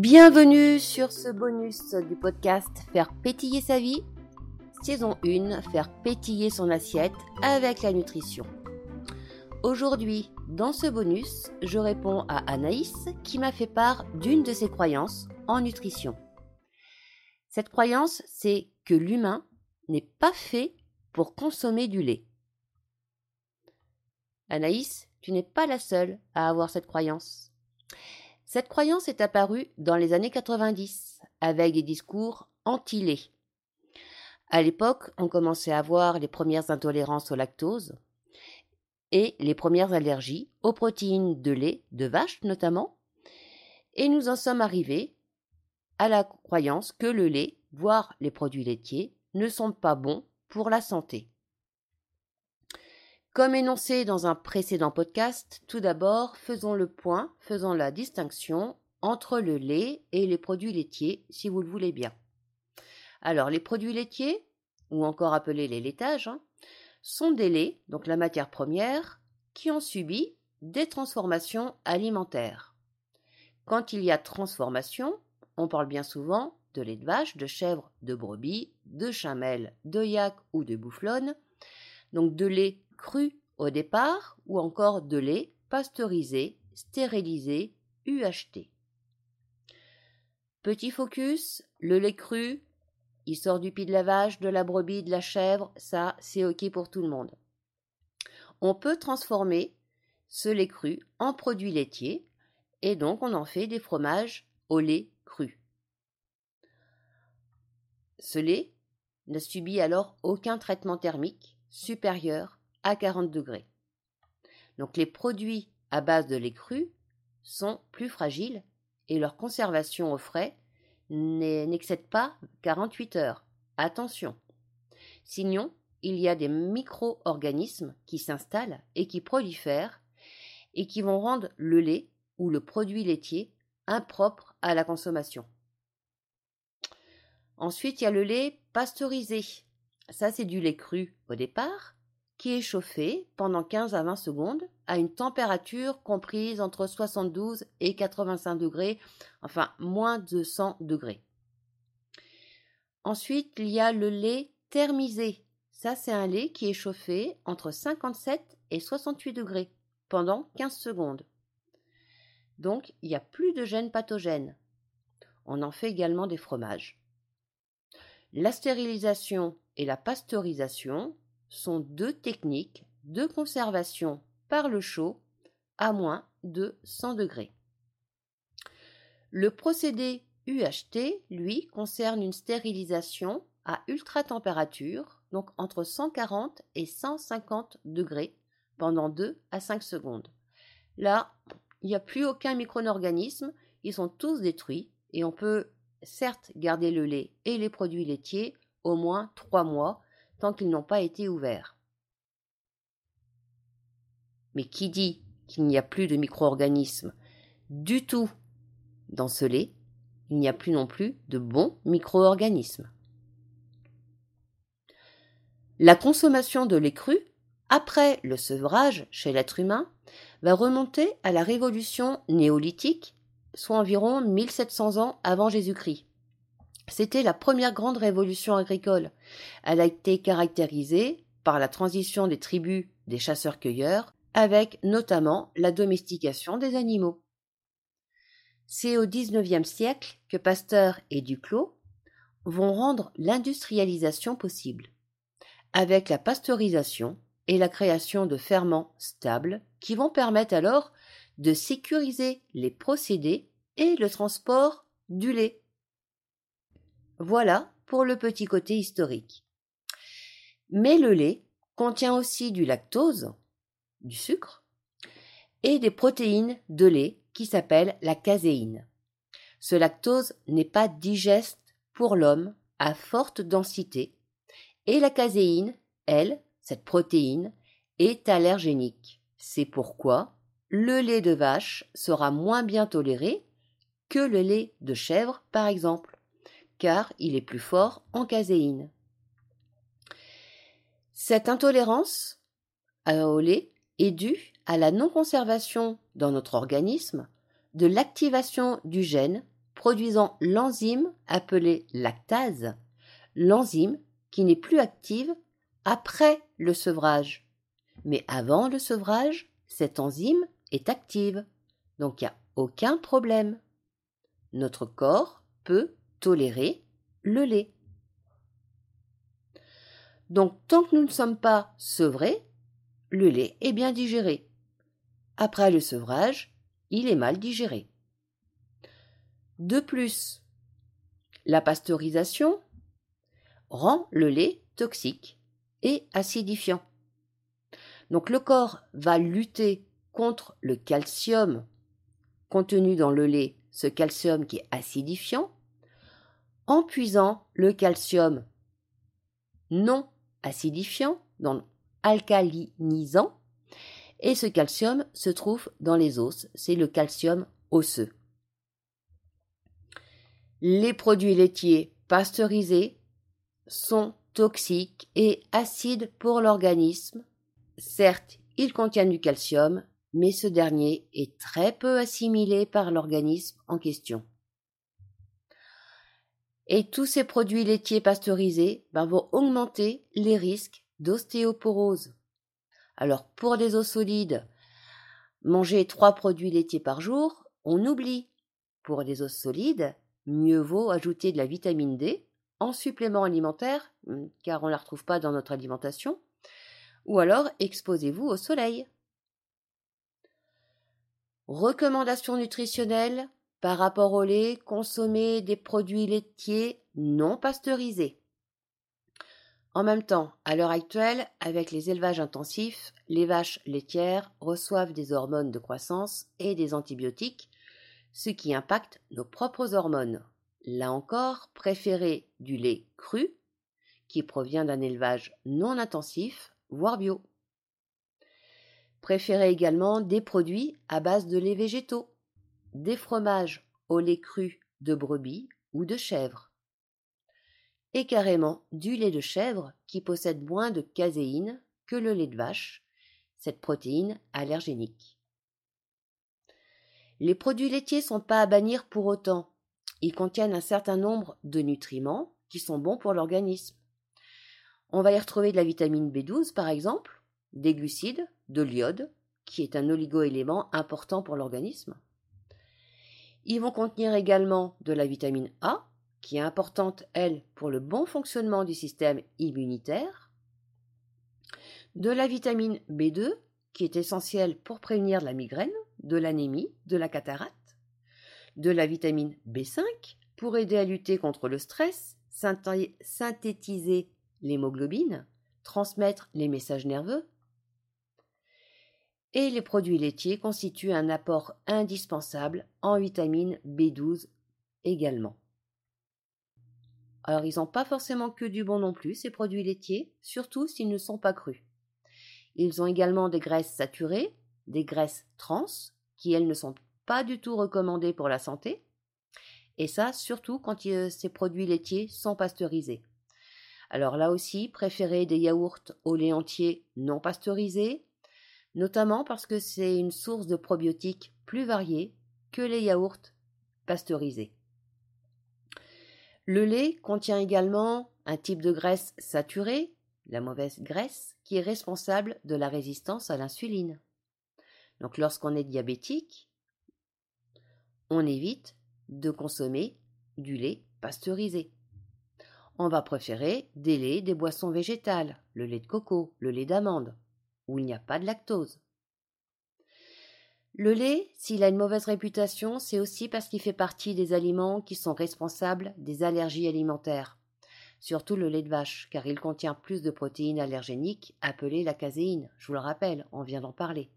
Bienvenue sur ce bonus du podcast Faire pétiller sa vie, saison 1, Faire pétiller son assiette avec la nutrition. Aujourd'hui, dans ce bonus, je réponds à Anaïs qui m'a fait part d'une de ses croyances en nutrition. Cette croyance, c'est que l'humain n'est pas fait pour consommer du lait. Anaïs, tu n'es pas la seule à avoir cette croyance. Cette croyance est apparue dans les années 90 avec des discours anti-lait. À l'époque, on commençait à voir les premières intolérances au lactose et les premières allergies aux protéines de lait, de vache notamment, et nous en sommes arrivés à la croyance que le lait, voire les produits laitiers, ne sont pas bons pour la santé. Comme énoncé dans un précédent podcast, tout d'abord, faisons le point, faisons la distinction entre le lait et les produits laitiers, si vous le voulez bien. Alors, les produits laitiers, ou encore appelés les laitages, hein, sont des laits, donc la matière première, qui ont subi des transformations alimentaires. Quand il y a transformation, on parle bien souvent de lait de vache, de chèvre, de brebis, de chamelle, de yak ou de bouflonne, donc de lait cru au départ ou encore de lait pasteurisé, stérilisé, UHT. Petit focus, le lait cru, il sort du pied de la vache, de la brebis, de la chèvre, ça c'est ok pour tout le monde. On peut transformer ce lait cru en produit laitier et donc on en fait des fromages au lait cru. Ce lait ne subit alors aucun traitement thermique supérieur à 40 degrés. Donc les produits à base de lait cru sont plus fragiles et leur conservation au frais n'excède pas 48 heures. Attention. Sinon, il y a des micro-organismes qui s'installent et qui prolifèrent et qui vont rendre le lait ou le produit laitier impropre à la consommation. Ensuite, il y a le lait pasteurisé. Ça, c'est du lait cru au départ, qui est chauffé pendant 15 à 20 secondes à une température comprise entre 72 et 85 degrés, enfin moins de 100 degrés. Ensuite, il y a le lait thermisé. Ça, c'est un lait qui est chauffé entre 57 et 68 degrés pendant 15 secondes. Donc, il n'y a plus de gènes pathogènes. On en fait également des fromages. La stérilisation et la pasteurisation sont deux techniques de conservation par le chaud à moins de 100 degrés. Le procédé UHT, lui, concerne une stérilisation à ultra température, donc entre 140 et 150 degrés, pendant 2 à 5 secondes. Là, il n'y a plus aucun micro-organisme, ils sont tous détruits et on peut certes garder le lait et les produits laitiers au moins 3 mois tant qu'ils n'ont pas été ouverts. Mais qui dit qu'il n'y a plus de micro-organismes? Du tout dans ce lait, il n'y a plus non plus de bons micro-organismes. La consommation de lait cru, après le sevrage chez l'être humain, va remonter à la révolution néolithique, soit environ 1700 ans avant Jésus-Christ. C'était la première grande révolution agricole. Elle a été caractérisée par la transition des tribus des chasseurs-cueilleurs, avec notamment la domestication des animaux. C'est au XIXe siècle que Pasteur et Duclos vont rendre l'industrialisation possible, avec la pasteurisation et la création de ferments stables qui vont permettre alors de sécuriser les procédés et le transport du lait. Voilà pour le petit côté historique. Mais le lait contient aussi du lactose, du sucre, et des protéines de lait qui s'appellent la caséine. Ce lactose n'est pas digeste pour l'homme à forte densité, et la caséine, elle, cette protéine, est allergénique. C'est pourquoi le lait de vache sera moins bien toléré que le lait de chèvre, par exemple car il est plus fort en caséine. Cette intolérance au lait est due à la non-conservation dans notre organisme de l'activation du gène produisant l'enzyme appelée lactase, l'enzyme qui n'est plus active après le sevrage. Mais avant le sevrage, cette enzyme est active, donc il n'y a aucun problème. Notre corps peut tolérer le lait. Donc tant que nous ne sommes pas sevrés, le lait est bien digéré. Après le sevrage, il est mal digéré. De plus, la pasteurisation rend le lait toxique et acidifiant. Donc le corps va lutter contre le calcium contenu dans le lait, ce calcium qui est acidifiant, en puisant le calcium non acidifiant, dans alcalinisant, et ce calcium se trouve dans les os, c'est le calcium osseux. Les produits laitiers pasteurisés sont toxiques et acides pour l'organisme. Certes, ils contiennent du calcium, mais ce dernier est très peu assimilé par l'organisme en question. Et tous ces produits laitiers pasteurisés ben, vont augmenter les risques d'ostéoporose. Alors pour des os solides, manger trois produits laitiers par jour, on oublie. Pour des os solides, mieux vaut ajouter de la vitamine D en supplément alimentaire, hmm, car on ne la retrouve pas dans notre alimentation, ou alors exposez-vous au soleil. Recommandations nutritionnelles par rapport au lait, consommer des produits laitiers non pasteurisés. En même temps, à l'heure actuelle, avec les élevages intensifs, les vaches laitières reçoivent des hormones de croissance et des antibiotiques, ce qui impacte nos propres hormones. Là encore, préférez du lait cru, qui provient d'un élevage non intensif, voire bio. Préférez également des produits à base de lait végétaux, des fromages au lait cru de brebis ou de chèvre, et carrément du lait de chèvre qui possède moins de caséine que le lait de vache, cette protéine allergénique. Les produits laitiers sont pas à bannir pour autant. Ils contiennent un certain nombre de nutriments qui sont bons pour l'organisme. On va y retrouver de la vitamine B12 par exemple, des glucides, de l'iode, qui est un oligoélément important pour l'organisme. Ils vont contenir également de la vitamine A, qui est importante, elle, pour le bon fonctionnement du système immunitaire, de la vitamine B2, qui est essentielle pour prévenir la migraine, de l'anémie, de la cataracte, de la vitamine B5 pour aider à lutter contre le stress, synthétiser l'hémoglobine, transmettre les messages nerveux, et les produits laitiers constituent un apport indispensable en vitamine B12 également. Alors ils n'ont pas forcément que du bon non plus, ces produits laitiers, surtout s'ils ne sont pas crus. Ils ont également des graisses saturées, des graisses trans, qui elles ne sont pas du tout recommandées pour la santé, et ça surtout quand euh, ces produits laitiers sont pasteurisés. Alors là aussi, préférez des yaourts au lait entier non pasteurisés, notamment parce que c'est une source de probiotiques plus variée que les yaourts pasteurisés. Le lait contient également un type de graisse saturée, la mauvaise graisse, qui est responsable de la résistance à l'insuline. Donc lorsqu'on est diabétique, on évite de consommer du lait pasteurisé. On va préférer des laits des boissons végétales, le lait de coco, le lait d'amande, où il n'y a pas de lactose. Le lait, s'il a une mauvaise réputation, c'est aussi parce qu'il fait partie des aliments qui sont responsables des allergies alimentaires, surtout le lait de vache, car il contient plus de protéines allergéniques appelées la caséine, je vous le rappelle, on vient d'en parler.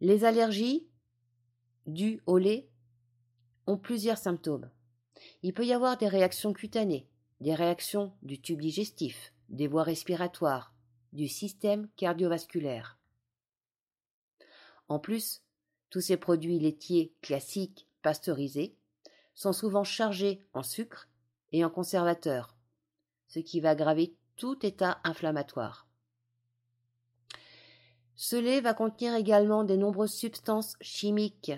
Les allergies dues au lait ont plusieurs symptômes. Il peut y avoir des réactions cutanées, des réactions du tube digestif, des voies respiratoires, du système cardiovasculaire. En plus, tous ces produits laitiers classiques pasteurisés sont souvent chargés en sucre et en conservateurs, ce qui va aggraver tout état inflammatoire. Ce lait va contenir également de nombreuses substances chimiques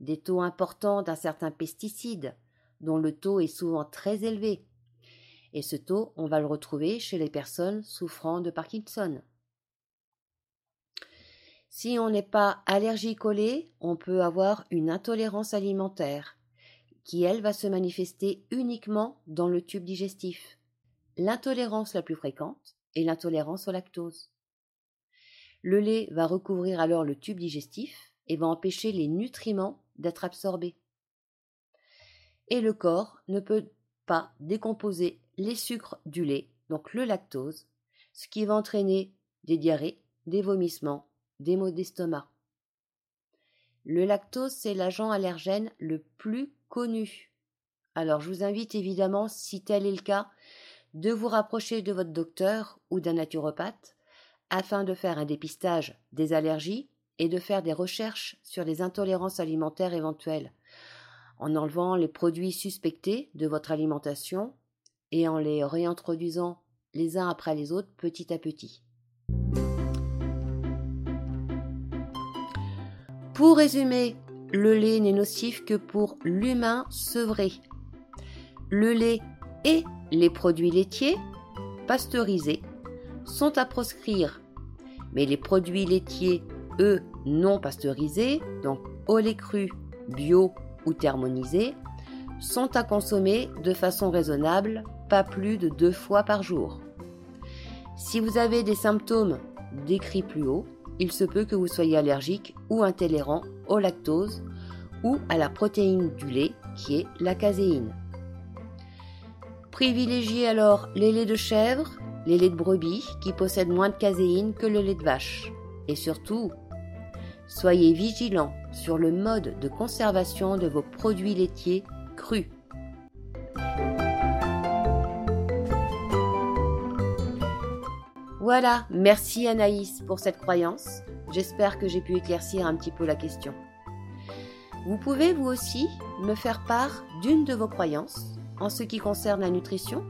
des taux importants d'un certain pesticide, dont le taux est souvent très élevé. Et ce taux, on va le retrouver chez les personnes souffrant de Parkinson. Si on n'est pas allergique au lait, on peut avoir une intolérance alimentaire, qui elle va se manifester uniquement dans le tube digestif. L'intolérance la plus fréquente est l'intolérance au lactose. Le lait va recouvrir alors le tube digestif et va empêcher les nutriments d'être absorbés. Et le corps ne peut pas décomposer les sucres du lait, donc le lactose, ce qui va entraîner des diarrhées, des vomissements, des maux d'estomac. Le lactose, c'est l'agent allergène le plus connu. Alors je vous invite évidemment, si tel est le cas, de vous rapprocher de votre docteur ou d'un naturopathe afin de faire un dépistage des allergies et de faire des recherches sur les intolérances alimentaires éventuelles, en enlevant les produits suspectés de votre alimentation et en les réintroduisant les uns après les autres petit à petit. Pour résumer, le lait n'est nocif que pour l'humain sevré. Le lait et les produits laitiers pasteurisés sont à proscrire, mais les produits laitiers, eux, non pasteurisés, donc au lait cru, bio ou thermonisés, sont à consommer de façon raisonnable, plus de deux fois par jour. Si vous avez des symptômes décrits plus haut, il se peut que vous soyez allergique ou intolérant au lactose ou à la protéine du lait qui est la caséine. Privilégiez alors les laits de chèvre, les laits de brebis qui possèdent moins de caséine que le lait de vache. Et surtout, soyez vigilants sur le mode de conservation de vos produits laitiers crus. Voilà, merci Anaïs pour cette croyance. J'espère que j'ai pu éclaircir un petit peu la question. Vous pouvez vous aussi me faire part d'une de vos croyances en ce qui concerne la nutrition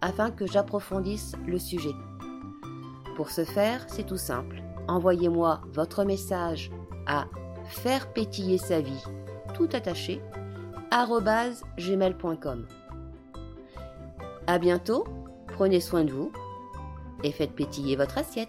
afin que j'approfondisse le sujet. Pour ce faire, c'est tout simple. Envoyez-moi votre message à faire pétiller sa vie, tout attaché, gmail.com. À bientôt, prenez soin de vous et faites pétiller votre assiette.